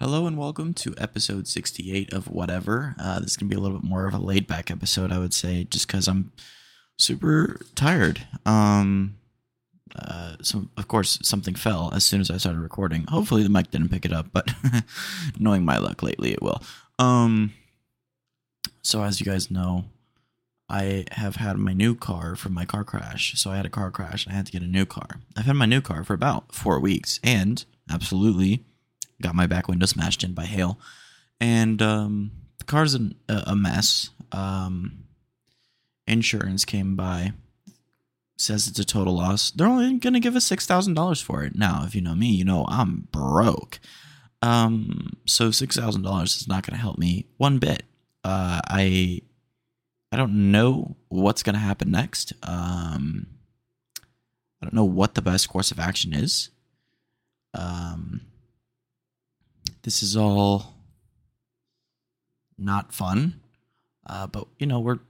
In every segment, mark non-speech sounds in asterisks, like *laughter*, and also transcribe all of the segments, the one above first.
Hello and welcome to episode 68 of Whatever. Uh, this is going to be a little bit more of a laid back episode, I would say, just because I'm super tired. Um, uh, so, of course, something fell as soon as I started recording. Hopefully, the mic didn't pick it up, but *laughs* knowing my luck lately, it will. Um, so, as you guys know, I have had my new car from my car crash. So, I had a car crash and I had to get a new car. I've had my new car for about four weeks and absolutely got my back window smashed in by hail, and um, the car's an, a mess. Um, insurance came by, says it's a total loss. They're only going to give us six thousand dollars for it. Now, if you know me, you know I'm broke. Um, so six thousand dollars is not going to help me one bit. Uh, I I don't know what's going to happen next. Um, I don't know what the best course of action is. Um, this is all not fun. Uh, but you know, we're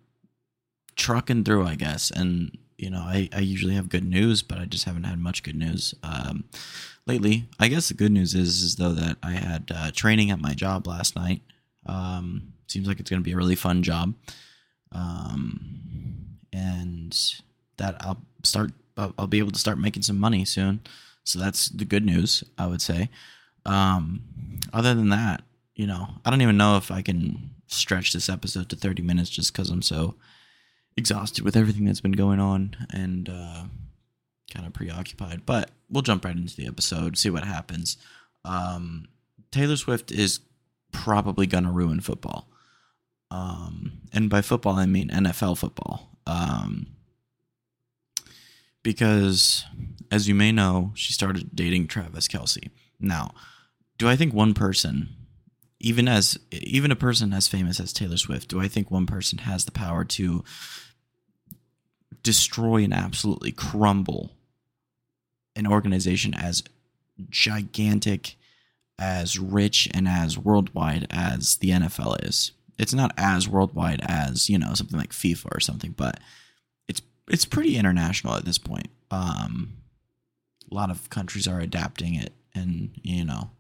trucking through, I guess. And you know, I, I usually have good news, but I just haven't had much good news um, lately. I guess the good news is, is though that I had uh, training at my job last night. Um, seems like it's going to be a really fun job, um, and that I'll start. I'll, I'll be able to start making some money soon. So that's the good news, I would say. Um, other than that, you know, I don't even know if I can stretch this episode to 30 minutes just because I'm so exhausted with everything that's been going on and uh, kind of preoccupied. But we'll jump right into the episode, see what happens. Um, Taylor Swift is probably going to ruin football. Um, and by football, I mean NFL football. Um, because, as you may know, she started dating Travis Kelce. Now, do I think one person, even as even a person as famous as Taylor Swift, do I think one person has the power to destroy and absolutely crumble an organization as gigantic, as rich, and as worldwide as the NFL is? It's not as worldwide as you know something like FIFA or something, but it's it's pretty international at this point. Um, a lot of countries are adapting it and you know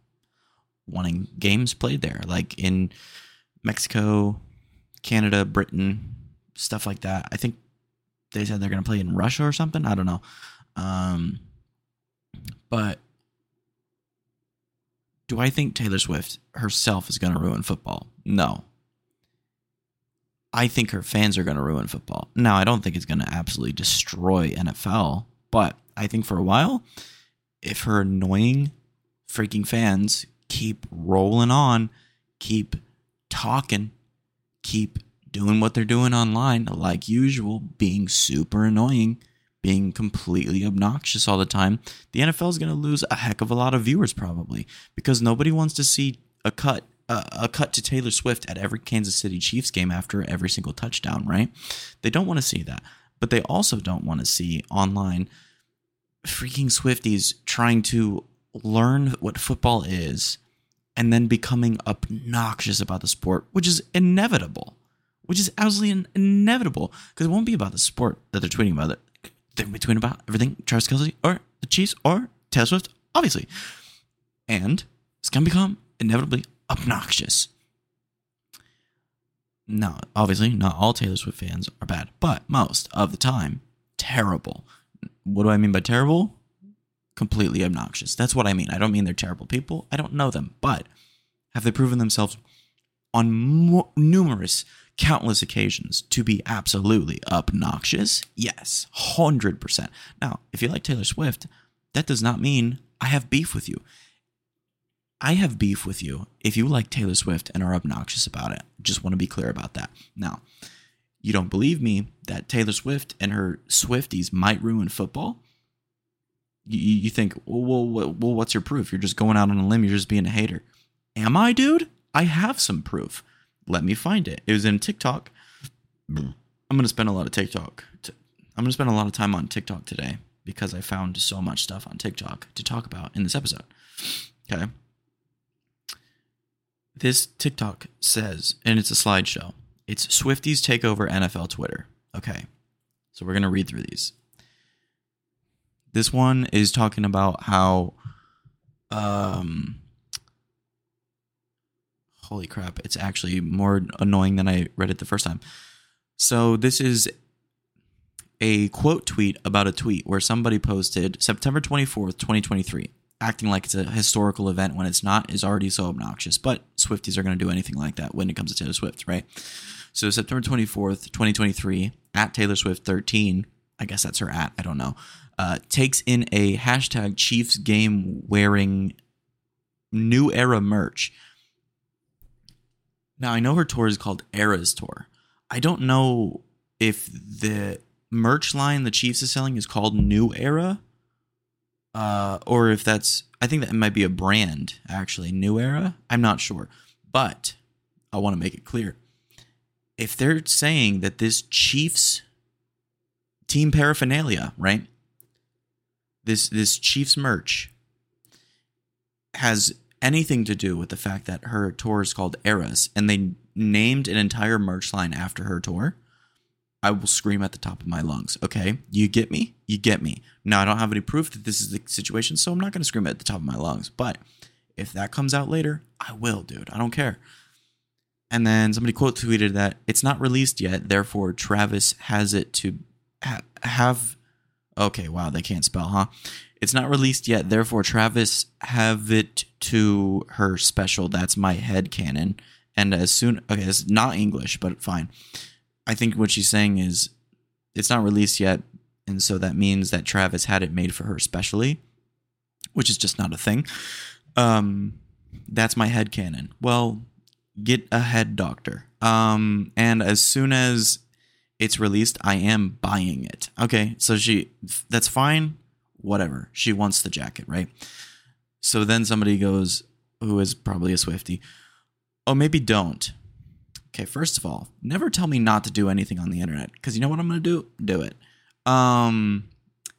wanting games played there like in mexico canada britain stuff like that. I think they said they're going to play in russia or something. I don't know. Um, but do i think taylor swift herself is going to ruin football? No. I think her fans are going to ruin football. Now i don't think it's going to absolutely destroy nfl but i think for a while if her annoying freaking fans keep rolling on, keep talking, keep doing what they're doing online, like usual, being super annoying, being completely obnoxious all the time, the NFL is going to lose a heck of a lot of viewers probably because nobody wants to see a cut a cut to Taylor Swift at every Kansas City Chiefs game after every single touchdown, right? They don't want to see that. But they also don't want to see online freaking Swifties trying to learn what football is and then becoming obnoxious about the sport, which is inevitable, which is absolutely inevitable because it won't be about the sport that they're tweeting about. They're tweeting about everything Travis Kelce or the Chiefs or Taylor Swift, obviously. And it's going to become inevitably obnoxious. Now, obviously, not all Taylor Swift fans are bad, but most of the time, terrible. What do I mean by terrible? Completely obnoxious. That's what I mean. I don't mean they're terrible people. I don't know them, but have they proven themselves on mo- numerous, countless occasions to be absolutely obnoxious? Yes, 100%. Now, if you like Taylor Swift, that does not mean I have beef with you. I have beef with you if you like Taylor Swift and are obnoxious about it. Just want to be clear about that. Now, you don't believe me that Taylor Swift and her Swifties might ruin football? You, you think, well, well, well, what's your proof? You're just going out on a limb. You're just being a hater. Am I, dude? I have some proof. Let me find it. It was in TikTok. I'm going to spend a lot of TikTok. I'm going to spend a lot of time on TikTok today because I found so much stuff on TikTok to talk about in this episode. Okay. This TikTok says, and it's a slideshow, it's Swifties take over NFL Twitter. Okay. So we're going to read through these. This one is talking about how um holy crap, it's actually more annoying than I read it the first time. So this is a quote tweet about a tweet where somebody posted September 24th, 2023. Acting like it's a historical event when it's not is already so obnoxious, but Swifties are going to do anything like that when it comes to Taylor Swift, right? So September 24th, 2023, at Taylor Swift 13, I guess that's her at, I don't know, uh, takes in a hashtag Chiefs game wearing new era merch. Now, I know her tour is called Eras Tour. I don't know if the merch line the Chiefs is selling is called New Era, uh, or if that's, I think that might be a brand, actually, New Era. I'm not sure. But I want to make it clear. If they're saying that this Chiefs team paraphernalia, right? This this Chiefs merch has anything to do with the fact that her tour is called Eras and they named an entire merch line after her tour, I will scream at the top of my lungs. Okay, you get me? You get me. Now I don't have any proof that this is the situation, so I'm not going to scream at the top of my lungs. But if that comes out later, I will, dude. I don't care. And then somebody quote tweeted that it's not released yet, therefore Travis has it to ha- have. Okay, wow, they can't spell, huh? It's not released yet, therefore Travis have it to her special. That's my head canon. And as soon, okay, it's not English, but fine. I think what she's saying is it's not released yet, and so that means that Travis had it made for her specially, which is just not a thing. Um, that's my head canon. Well, get a head doctor. Um, and as soon as it's released, I am buying it. Okay, so she that's fine. Whatever. She wants the jacket, right? So then somebody goes, who is probably a Swifty, oh, maybe don't. Okay, first of all, never tell me not to do anything on the internet because you know what I'm going to do? Do it. Um,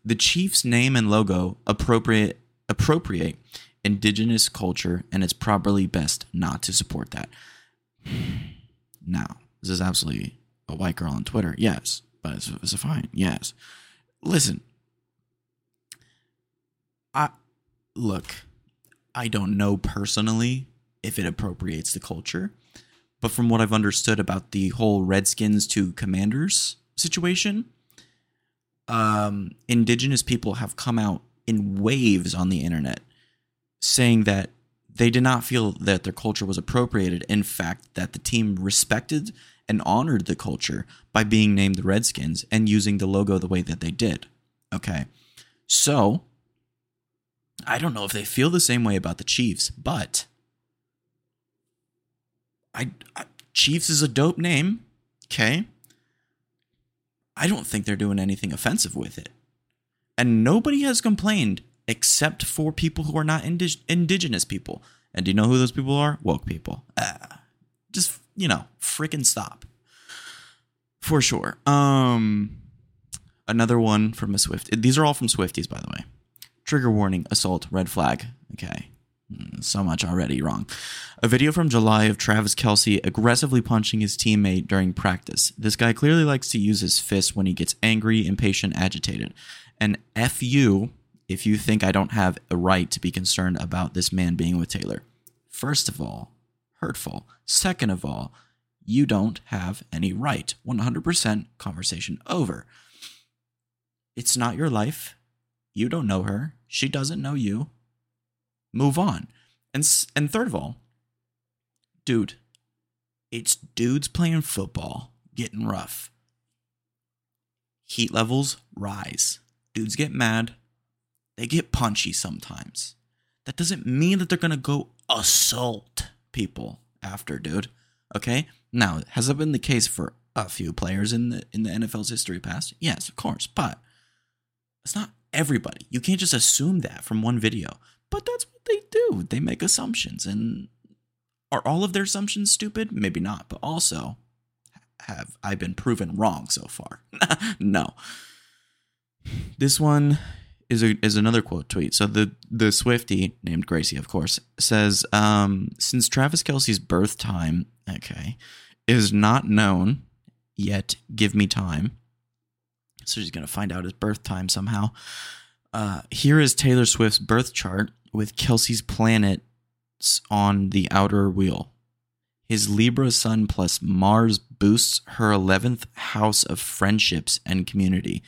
the Chiefs' name and logo appropriate appropriate indigenous culture, and it's probably best not to support that. *sighs* Now, this is absolutely a white girl on Twitter, yes, but it's, it's fine, yes. Listen, I look, I don't know personally if it appropriates the culture, but from what I've understood about the whole Redskins to Commanders situation, um, indigenous people have come out in waves on the internet saying that they did not feel that their culture was appropriated. In fact, that the team respected and honored the culture by being named the Redskins and using the logo the way that they did. Okay. So, I don't know if they feel the same way about the Chiefs, but I, I Chiefs is a dope name. Okay. I don't think they're doing anything offensive with it. And nobody has complained except for people who are not indig- indigenous people. And do you know who those people are? Woke people. Uh, just, you know, freaking stop. For sure. Um another one from a Swift. These are all from Swifties, by the way. Trigger warning, assault, red flag. Okay. Hmm, so much already wrong. A video from July of Travis Kelce aggressively punching his teammate during practice. This guy clearly likes to use his fists when he gets angry, impatient, agitated. And F you if you think I don't have a right to be concerned about this man being with Taylor. First of all, hurtful. Second of all, you don't have any right. 100% conversation over. It's not your life. You don't know her. She doesn't know you. Move on. And and third of all, dude, it's dudes playing football, getting rough. Heat levels rise. Dudes get mad. They get punchy sometimes. That doesn't mean that they're going to go assault people after, dude. Okay? Now, has that been the case for a few players in the in the NFL's history past? Yes, of course, but it's not everybody. You can't just assume that from one video. But that's what they do. They make assumptions and are all of their assumptions stupid? Maybe not, but also have I been proven wrong so far? *laughs* no. This one is a, is another quote tweet. So the the Swifty named Gracie, of course, says um, since Travis Kelce's birth time, okay, is not known yet. Give me time. So she's gonna find out his birth time somehow. Uh, here is Taylor Swift's birth chart with Kelce's planets on the outer wheel. His Libra sun plus Mars boosts her 11th house of friendships and community.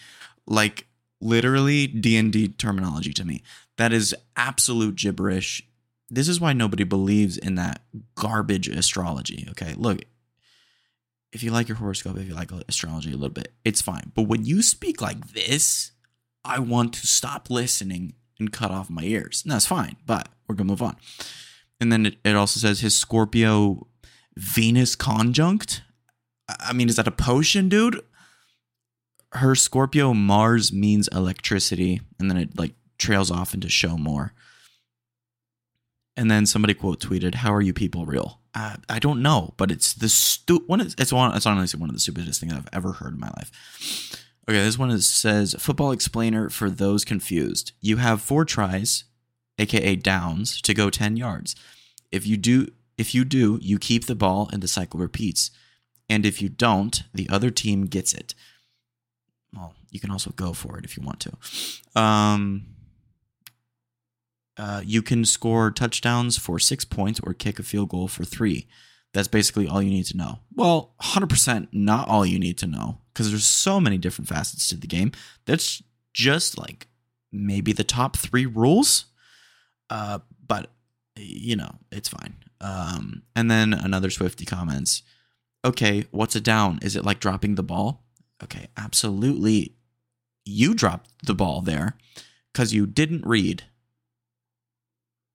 Like literally D&D terminology to me. That is absolute gibberish. This is why nobody believes in that garbage astrology, okay? Look, if you like your horoscope, if you like astrology a little bit, it's fine. But when you speak like this, I want to stop listening and cut off my ears. And that's fine, but we're going to move on. And then it, it also says his Scorpio Venus conjunct. I mean, is that a potion, dude? Her Scorpio Mars means electricity, and then it like trails off into show more. And then somebody quote tweeted, "How are you people real?" Uh, I don't know, but it's the stu- one. Is, it's one. It's honestly one of the stupidest things I've ever heard in my life. Okay, this one is, says football explainer for those confused. You have four tries, aka downs, to go ten yards. If you do, if you do, you keep the ball and the cycle repeats. And if you don't, the other team gets it. Well, you can also go for it if you want to. Um, uh, you can score touchdowns for six points or kick a field goal for three. That's basically all you need to know. Well, 100% not all you need to know because there's so many different facets to the game. That's just like maybe the top three rules. Uh, but, you know, it's fine. Um, and then another Swifty comments, okay, what's a down? Is it like dropping the ball? Okay, absolutely. You dropped the ball there because you didn't read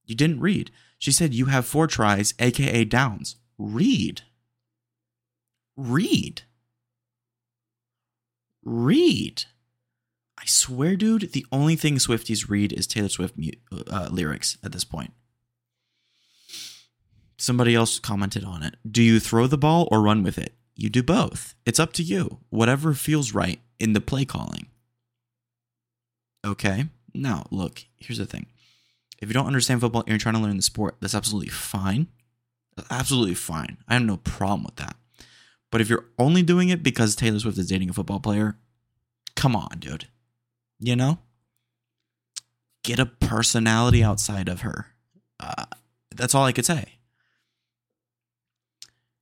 you didn't read. She said you have four tries, aka downs. Read. Read. Read. I swear, dude, the only thing Swifties read is Taylor Swift uh, lyrics at this point. Somebody else commented on it. Do you throw the ball or run with it? You do both. It's up to you. Whatever feels right in the play calling. Okay? Now, look, here's the thing. If you don't understand football and you're trying to learn the sport, that's absolutely fine. Absolutely fine. I have no problem with that. But if you're only doing it because Taylor Swift is dating a football player, come on, dude. You know? Get a personality outside of her. Uh, that's all I could say.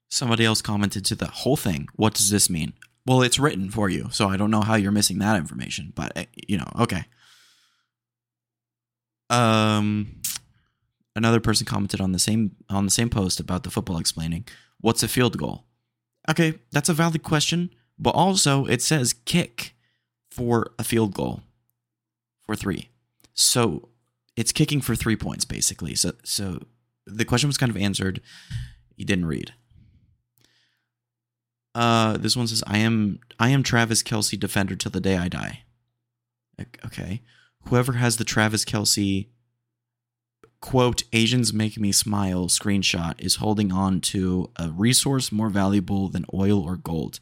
Somebody else commented to the whole thing. What does this mean? Well, it's written for you, so I don't know how you're missing that information, but eh, you know, okay. Um, another person commented on the same on the same post about the football explaining. What's a field goal? Okay, that's a valid question, but also it says kick for a field goal for three. So it's kicking for three points basically. So so the question was kind of answered. You didn't read. Uh, this one says, "I am I am Travis Kelce defender till the day I die." Okay, whoever has the Travis Kelce quote Asians make me smile screenshot is holding on to a resource more valuable than oil or gold.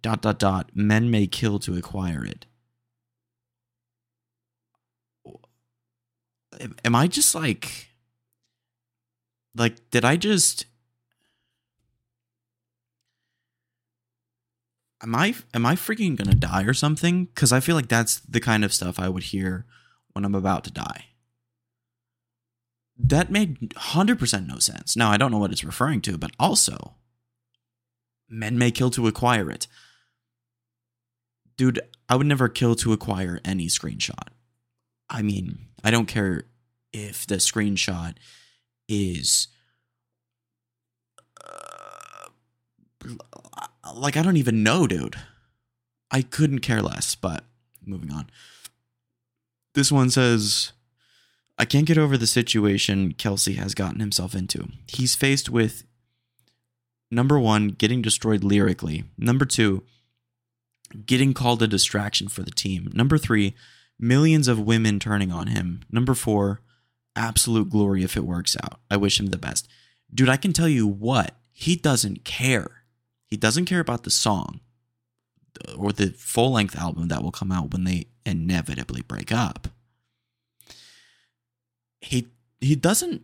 Dot dot dot. Men may kill to acquire it. Am I just like like did I just am I am I freaking gonna die or something? Because I feel like that's the kind of stuff I would hear when I'm about to die. That made hundred percent no sense. Now I don't know what it's referring to, but also, men may kill to acquire it. Dude, I would never kill to acquire any screenshot. I mean, I don't care if the screenshot is uh, like I don't even know, dude. I couldn't care less, but moving on. This one says I can't get over the situation Kelce has gotten himself into. He's faced with number 1 getting destroyed lyrically, number 2 getting called a distraction for the team. Number 3 millions of women turning on him. Number 4 absolute glory if it works out. I wish him the best. Dude, I can tell you what, he doesn't care he doesn't care about the song or the full length album that will come out when they inevitably break up. He he doesn't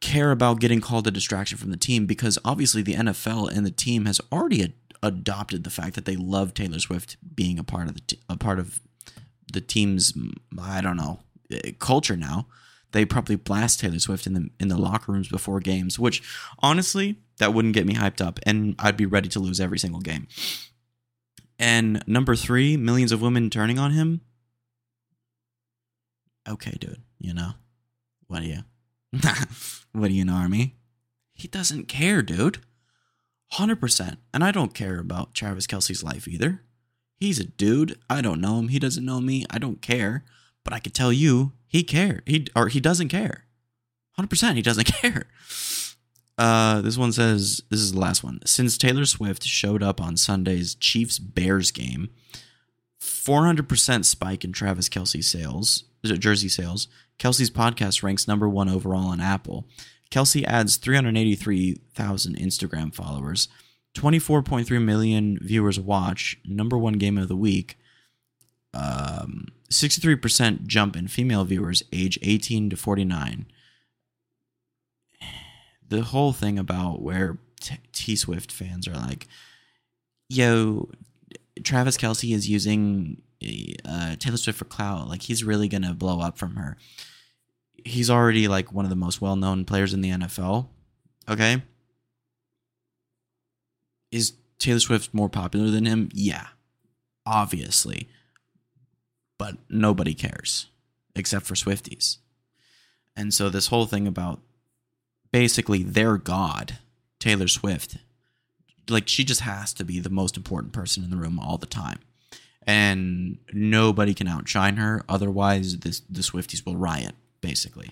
care about getting called a distraction from the team because obviously the NFL and the team has already ad- adopted the fact that they love Taylor Swift being a part of the t- a part of the team's I don't know eh, culture now. they probably blast Taylor Swift in the in the locker rooms before games, which honestly, that wouldn't get me hyped up and I'd be ready to lose every single game. And number 3, millions of women turning on him. Okay, dude, you know. What do you? *laughs* what do you know, Army? He doesn't care, dude. 100%. And I don't care about Travis Kelce's life either. He's a dude. I don't know him. He doesn't know me. I don't care. But I could tell you, he care. He or he doesn't care. 100% he doesn't *laughs* care. Uh, this one says this is the last one. Since Taylor Swift showed up on Sunday's Chiefs Bears game, 400% spike in Travis Kelce sales, jersey sales. Kelce's podcast ranks number one overall on Apple. Kelce adds 383,000 Instagram followers. 24.3 million viewers watch. Number one game of the week. Um, 63% jump in female viewers age 18 to 49. The whole thing about where T Swift fans are like, yo, Travis Kelce is using uh, Taylor Swift for clout. Like, he's really going to blow up from her. He's already like one of the most well known players in the NFL. Okay. Is Taylor Swift more popular than him? Yeah, obviously but nobody cares except for Swifties. And so this whole thing about basically their god, Taylor Swift, like she just has to be the most important person in the room all the time. And nobody can outshine her, otherwise this, the Swifties will riot, basically.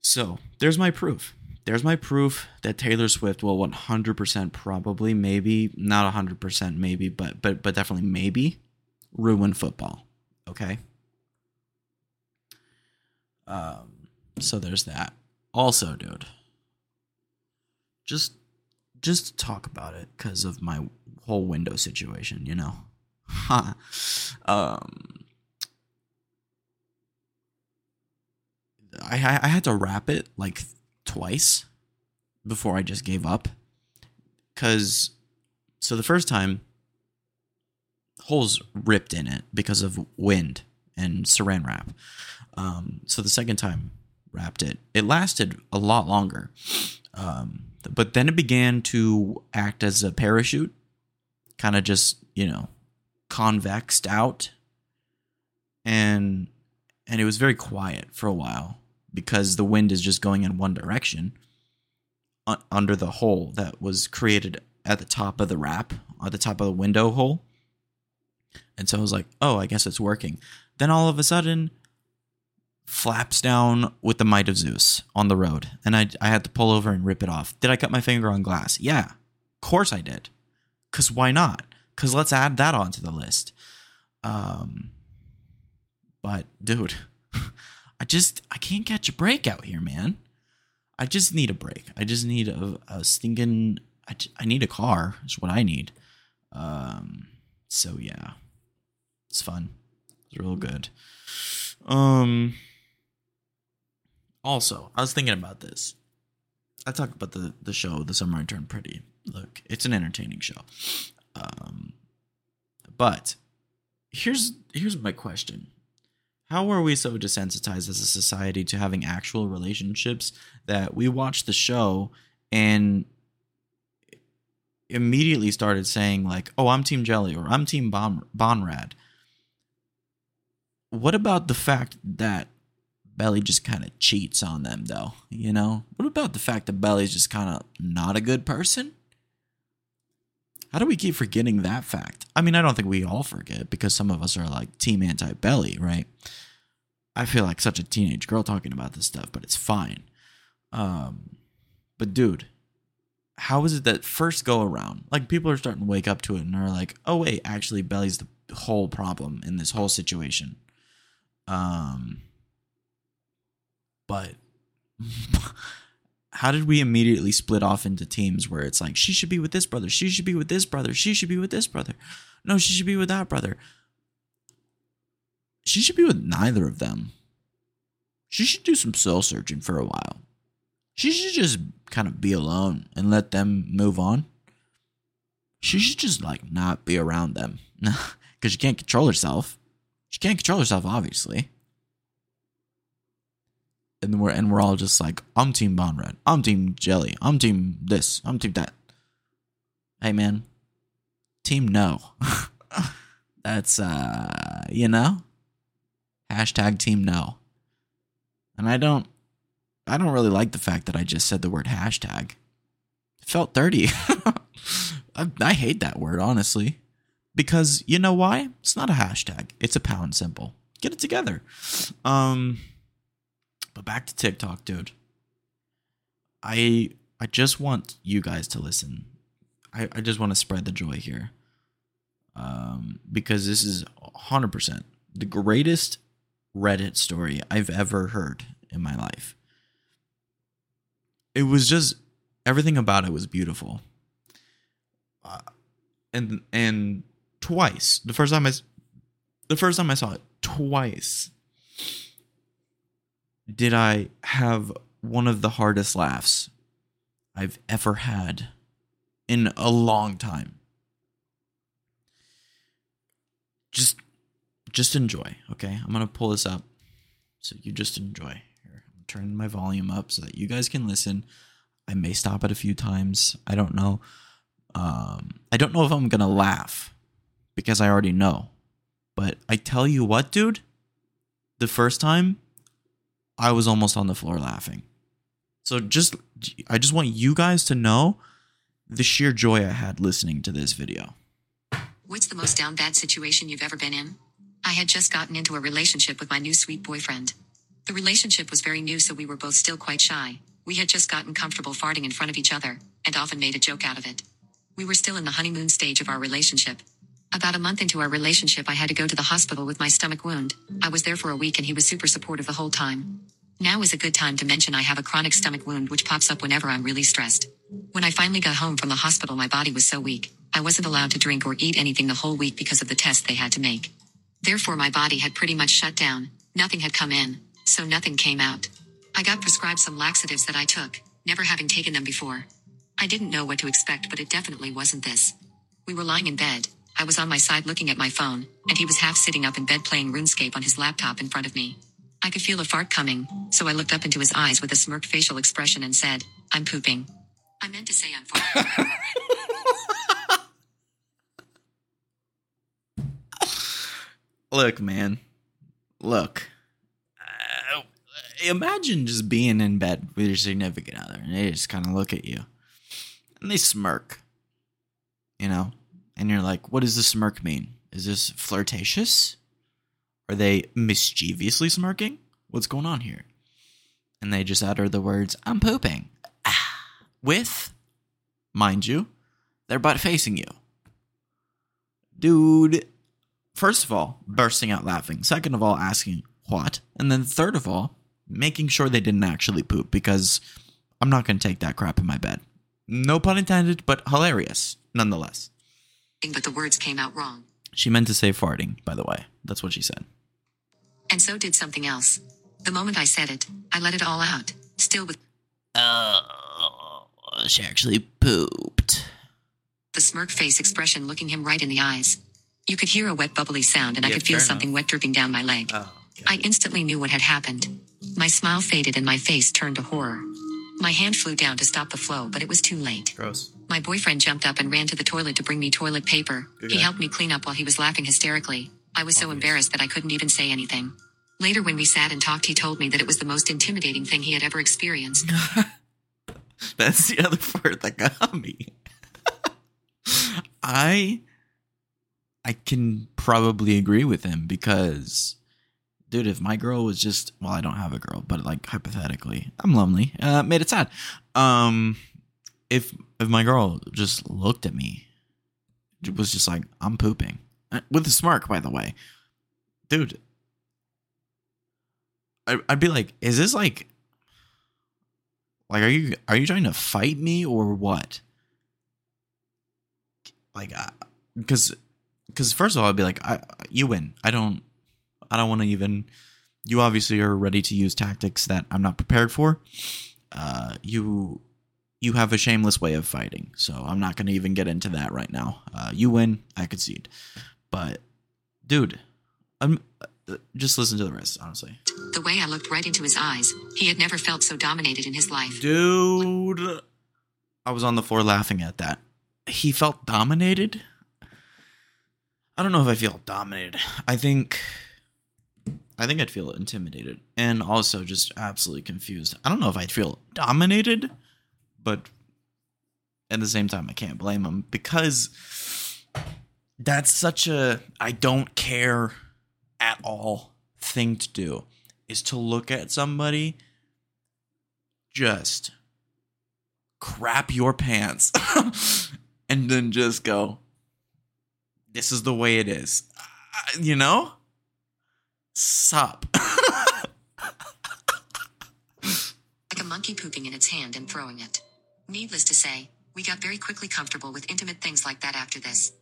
So there's my proof. There's my proof that Taylor Swift will 100% probably, maybe not 100% maybe, but but but definitely maybe ruin football. Okay. Um, so there's that. Also, dude, just just talk about it because of my whole window situation, you know. *laughs* um, I I had to wrap it like twice before I just gave up. Cause so the first time holes ripped in it because of wind and saran wrap. Um, so the second time wrapped it, it lasted a lot longer. Um, but then it began to act as a parachute, kind of just, you know, convexed out. And and it was very quiet for a while because the wind is just going in one direction under the hole that was created at the top of the wrap, at the top of the window hole. And so I was like, oh, I guess it's working. Then all of a sudden, flaps down with the might of Zeus on the road. And I, I had to pull over and rip it off. Did I cut my finger on glass? Yeah, of course I did. Because why not? Because let's add that onto the list. Um, but dude, *laughs* I just, I can't catch a break out here, man. I just need a break. I just need a, a stinking, I, I need a car, is what I need. Um, so yeah, it's fun. It's real good. Um. Also, I was thinking about this. I talk about the the show, The Summer I Turned Pretty. Look, it's an entertaining show. Um, but here's here's my question: How are we so desensitized as a society to having actual relationships that we watch the show and immediately started saying like, "Oh, I'm Team Jelly" or "I'm Team bon- Bonrad." What about the fact that Belly just kind of cheats on them, though? You know, what about the fact that Belly's just kind of not a good person? How do we keep forgetting that fact? I mean, I don't think we all forget because some of us are like Team Anti Belly, right? I feel like such a teenage girl talking about this stuff, but it's fine. Um, but dude, how is it that first go around, like people are starting to wake up to it and are like, oh wait, actually Belly's the whole problem in this whole situation. Um, but how did we immediately split off into teams where it's like she should be with this brother, she should be with this brother, she should be with this brother, no, she should be with that brother. She should be with neither of them. She should do some soul searching for a while. She should just kind of be alone and let them move on. She should just like not be around them *laughs* because she can't control herself. She can't control herself, obviously. And we're and we're all just like, I'm team Bonrad, I'm team Jelly, I'm team this, I'm team that. Hey man, team no. *laughs* That's uh you know? Hashtag team no. And I don't I don't really like the fact that I just said the word hashtag. Felt dirty. *laughs* I, I hate that word, honestly. Because you know why? It's not a hashtag. It's a pound symbol. Get it together. Um but back to TikTok, dude. I I just want you guys to listen. I, I just want to spread the joy here. Um, because this is 100% the greatest Reddit story I've ever heard in my life. It was just everything about it was beautiful. Uh, and and twice, the first time I the first time I saw it, twice did I have one of the hardest laughs I've ever had in a long time. Just just enjoy, okay? I'm going to pull this up so you just enjoy. Here, I'm turning my volume up so that you guys can listen. I may stop it a few times. I don't know. Um, I don't know if I'm going to laugh because I already know. But I tell you what, dude, the first time I was almost on the floor laughing. So just I just want you guys to know the sheer joy I had listening to this video. What's the most down bad situation you've ever been in? I had just gotten into a relationship with my new sweet boyfriend. The relationship was very new, so we were both still quite shy. We had just gotten comfortable farting in front of each other, and often made a joke out of it. We were still in the honeymoon stage of our relationship. About a month into our relationship, I had to go to the hospital with my stomach wound. I was there for a week and he was super supportive the whole time. Now is a good time to mention I have a chronic stomach wound which pops up whenever I'm really stressed. When I finally got home from the hospital, my body was so weak, I wasn't allowed to drink or eat anything the whole week because of the test they had to make. Therefore, my body had pretty much shut down, nothing had come in, so nothing came out. I got prescribed some laxatives that I took, never having taken them before. I didn't know what to expect, but it definitely wasn't this. We were lying in bed, I was on my side looking at my phone, and he was half sitting up in bed playing RuneScape on his laptop in front of me. I could feel a fart coming, so I looked up into his eyes with a smirked facial expression and said, I'm pooping. I meant to say I'm farting. *laughs* Look, man. Look. Uh, imagine just being in bed with your significant other and they just kind of look at you and they smirk. You know? And you're like, what does the smirk mean? Is this flirtatious? Are they mischievously smirking? What's going on here? And they just utter the words, I'm pooping. Ah, with, mind you, their butt facing you. Dude, first of all, bursting out laughing. Second of all, asking what? And then third of all, making sure they didn't actually poop because I'm not going to take that crap in my bed. No pun intended, but hilarious nonetheless. But the words came out wrong. She meant to say farting, by the way. That's what she said. And so did something else. The moment I said it, I let it all out, still with Oh, she actually pooped. the smirk face expression looking him right in the eyes. You could hear a wet bubbly sound and I could feel fair something wet dripping down my leg. Oh, I instantly knew what had happened. My smile faded and my face turned to horror. My hand flew down to stop the flow, but it was too late. gross. My boyfriend jumped up and ran to the toilet to bring me toilet paper. He helped me clean up while he was laughing hysterically. I was so embarrassed that I couldn't even say anything. Later, when we sat and talked, he told me that it was the most intimidating thing he had ever experienced. *laughs* That's the other part that got me. *laughs* I I can probably agree with him because dude, if my girl was just well, I don't have a girl, but like hypothetically, I'm lonely. Uh made it sad. Um if if my girl just looked at me, was just like, I'm pooping. Uh, With a smirk, by the way. Dude. I'd be like, is this like like, are you are you trying to fight me or what? Like, because because first of all, I'd be like, I, you win. I don't I don't want to even. You obviously are ready to use tactics that I'm not prepared for. Uh, you you have a shameless way of fighting, so I'm not going to even get into that right now. Uh, you win. I concede. But dude, um, just listen to the rest, honestly. The way I looked right into his eyes, he had never felt so dominated in his life. Dude, I was on the floor laughing at that. He felt dominated. I don't know if I feel dominated. I think I think I'd feel intimidated and also just absolutely confused. I don't know if I'd feel dominated, but at the same time I can't blame him because that's such a I don't care at all thing to do is to look at somebody just crap your pants *laughs* and then just go this is the way it is. Uh, you know? Sup. *laughs* Like a monkey pooping in its hand and throwing it. Needless to say, we got very quickly comfortable with intimate things like that after this.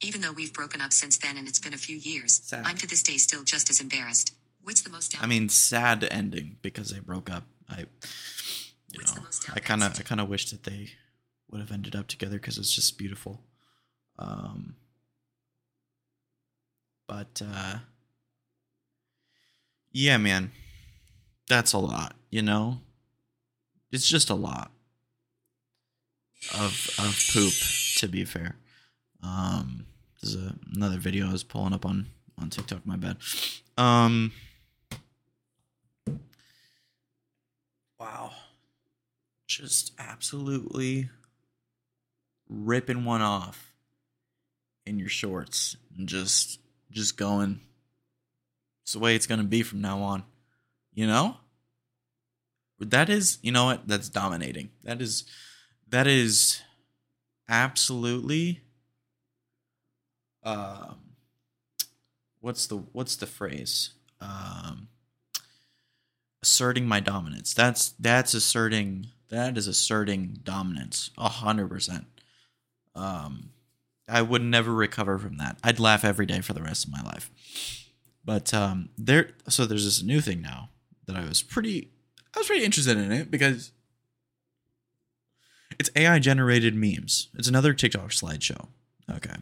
Even though we've broken up since then and it's been a few years, Sad. I'm to this day still just as embarrassed. What's the most down- i mean sad ending because they broke up i you What's know i kind of i kind of wish that they would have ended up together because it's just beautiful um but uh yeah man that's a lot you know it's just a lot of of poop to be fair. Um there's a, another video i was pulling up on on tiktok my bad. Um wow. Just absolutely ripping one off in your shorts and just just going. It's the way it's to be from now on you know? That is you know what? That's dominating. That is that is absolutely um what's the what's the phrase? Um asserting my dominance. That's that's asserting that is asserting dominance a hundred percent. Um i would never recover from that. I'd laugh every day for the rest of my life. But um there so there's this new thing now that i was pretty i was pretty interested in it because it's ai generated memes it's another tiktok slideshow okay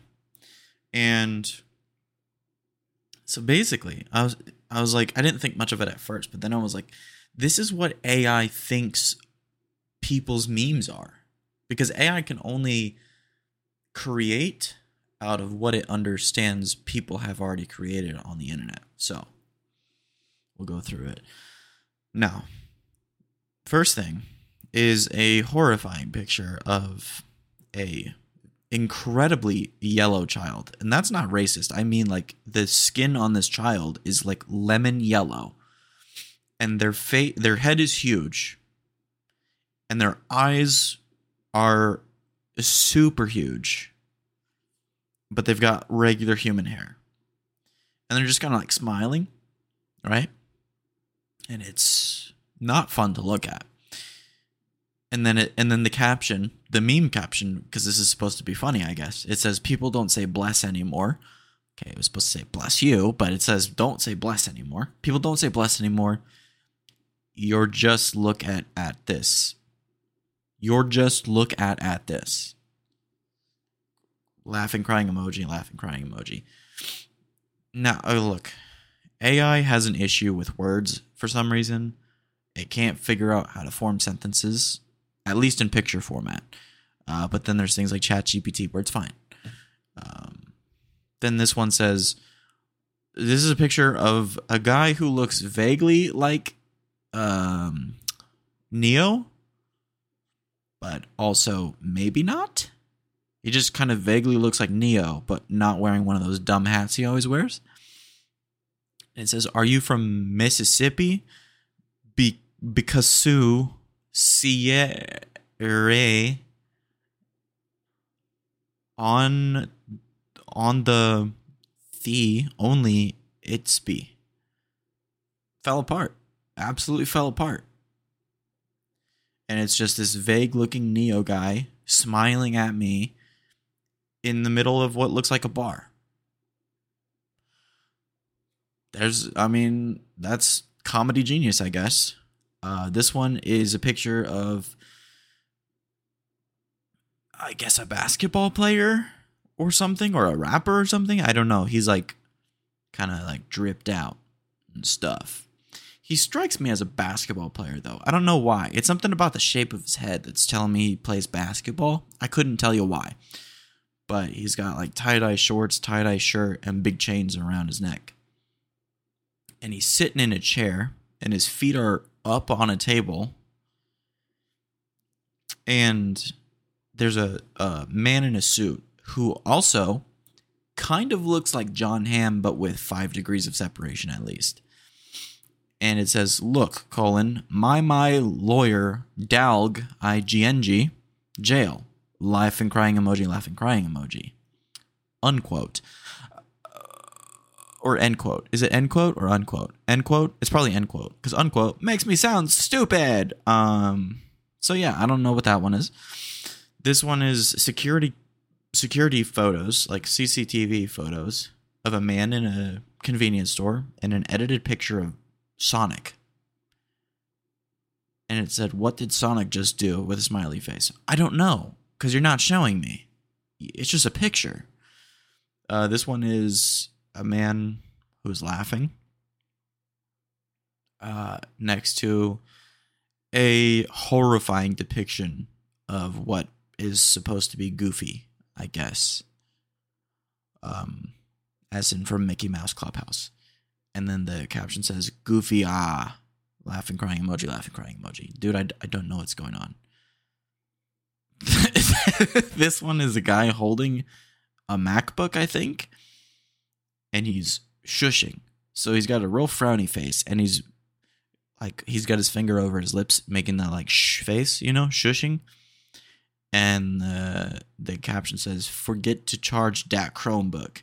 and so basically, I was I was like I didn't think much of it at first, but then I was like this is what AI thinks people's memes are. Because AI can only create out of what it understands people have already created on the internet. So, we'll go through it. Now, first thing is a horrifying picture of a incredibly yellow child. And that's not racist. I mean like the skin on this child is like lemon yellow. And their face their head is huge. And their eyes are super huge. But they've got regular human hair. And they're just kind of like smiling, right? And it's not fun to look at and then it and then the caption the meme caption because this is supposed to be funny i guess. It says people don't say bless anymore. Okay it was supposed to say bless you but it says don't say bless anymore. People don't say bless anymore. You're just look at at this. You're just look at at this. Laughing crying emoji laughing crying emoji. Now oh look. Ai has an issue with words for some reason. It can't figure out how to form sentences at least in picture format. Uh, but then there's things like ChatGPT where it's fine. Um, then this one says, "This is a picture of a guy who looks vaguely like um, Neo, but also maybe not. He just kind of vaguely looks like Neo, but not wearing one of those dumb hats he always wears." It says, "Are you from Mississippi?" Be- because Sue Sierra on on the the only it's be fell apart. Absolutely fell apart. And it's just this vague looking neo guy smiling at me in the middle of what looks like a bar. There's i mean that's comedy genius i guess uh, this one is a picture of, I guess, a basketball player or something, or a rapper or something. I don't know. He's like kind of like dripped out. and stuff. He strikes me as a basketball player, though. I don't know why. It's something about the shape of his head that's telling me he plays basketball. I couldn't tell you why. But he's got like tie dye shorts, tie dye shirt, and big chains around his neck. And he's sitting in a chair, and his feet are up on a table. And there's a, a man in a suit who also kind of looks like Jon Hamm, but with five degrees of separation at least. And it says, Look, colon, my my lawyer, Dalg, I G N G, jail. Laughing, crying emoji, laughing, crying emoji. Unquote. Or end quote. Is it end quote or unquote? End quote? It's probably end quote because unquote makes me sound stupid. Um. So yeah, I don't know what that one is. This one is security security photos, like CCTV photos of a man in a convenience store and an edited picture of Sonic. And it said, What did Sonic just do with a smiley face? I don't know, because you're not showing me. It's just a picture. Uh, this one is a man who's laughing uh, next to a horrifying depiction of what is supposed to be Goofy, I guess. Um, as in from Mickey Mouse Clubhouse. And then the caption says, Goofy, ah, laughing, crying emoji, laughing, crying emoji. Dude, I, I don't know what's going on. *laughs* this one is a guy holding a MacBook, I think, and he's shushing. So he's got a real frowny face, and he's like, he's got his finger over his lips, making that like shh face, you know, shushing. And uh, the caption says, "Forget to charge that Chromebook."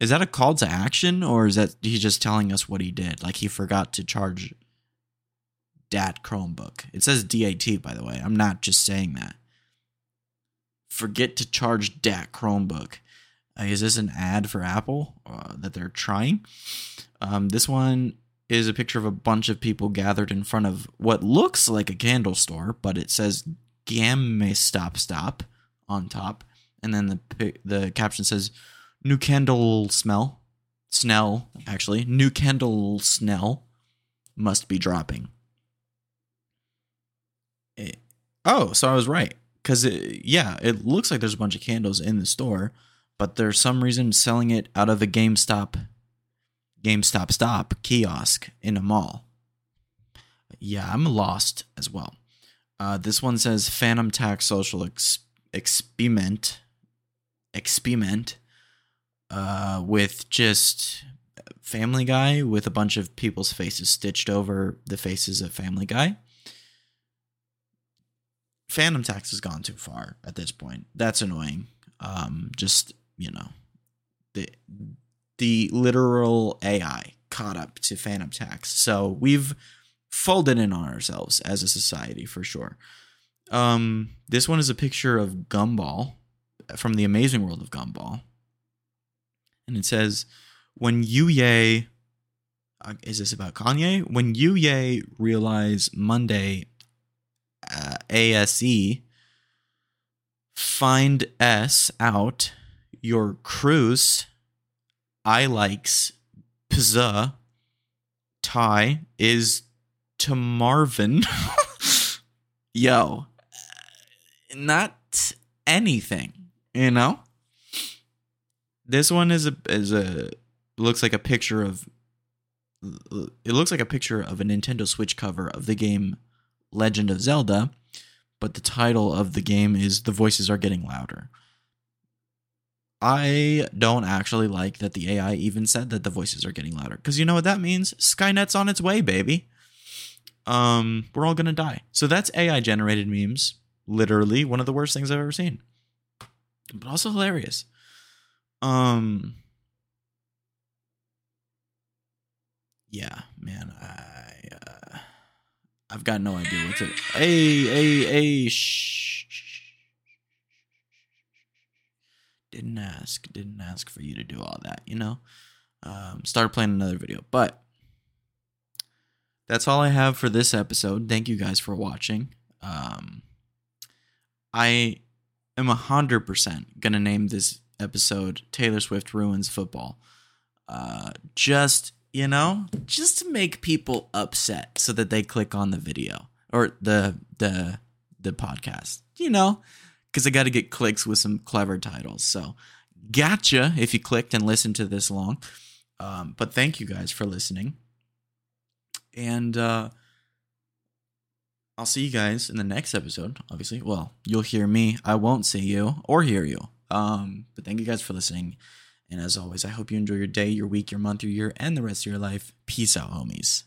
Is that a call to action, or is that he just telling us what he did? Like he forgot to charge dat Chromebook. It says DAT, by the way. I'm not just saying that. Forget to charge dat Chromebook. Uh, is this an ad for Apple uh, that they're trying? Um, this one is a picture of a bunch of people gathered in front of what looks like a candle store, but it says Gamme Stop Stop on top. And then the the caption says new candle smell. Snell, actually. New candle Snell must be dropping. It, oh, so I was right. Because, yeah, it looks like there's a bunch of candles in the store, but there's some reason selling it out of a GameStop, GameStop Stop kiosk in a mall. Yeah, I'm lost as well. Uh, this one says Phantom Tax Social ex- Experiment. Experiment uh, with just Family Guy with a bunch of people's faces stitched over the faces of Family Guy. Phantom Tax has gone too far at this point. That's annoying. Um, just you know, the the literal AI caught up to Phantom Tax. So we've folded in on ourselves as a society for sure. Um, this one is a picture of Gumball from the Amazing World of Gumball and it says when Ye, uh, is this about Kanye? When Ye realize Monday uh, ASE find S out your cruise I likes pizza tie is to Marvin. *laughs* Yo, not anything, you know? This one is a is a looks like a picture of it looks like a picture of a Nintendo Switch cover of the game Legend of Zelda, but the title of the game is The Voices Are Getting Louder. I don't actually like that the AI even said that the voices are getting louder because you know what that means? Skynet's on its way, baby. Um, we're all gonna die. So that's AI generated memes. Literally one of the worst things I've ever seen, but also hilarious. Um Yeah, man, I uh, I've got no idea what to Hey, hey, hey, shh. Didn't ask, didn't ask for you to do all that, you know? Um start playing another video. But that's all I have for this episode. Thank you guys for watching. Um I am a hundred percent gonna name this episode Taylor Swift ruins football. Uh, just you know, just to make people upset so that they click on the video or the the the podcast. You know, because I got to get clicks with some clever titles. So, gotcha if you clicked and listened to this long. Um, but thank you guys for listening. And uh, I'll see you guys in the next episode, obviously. Well, you'll hear me. I won't see you or hear you. Um, but thank you guys for listening. And as always, I hope you enjoy your day, your week, your month, your year, and the rest of your life. Peace out, homies.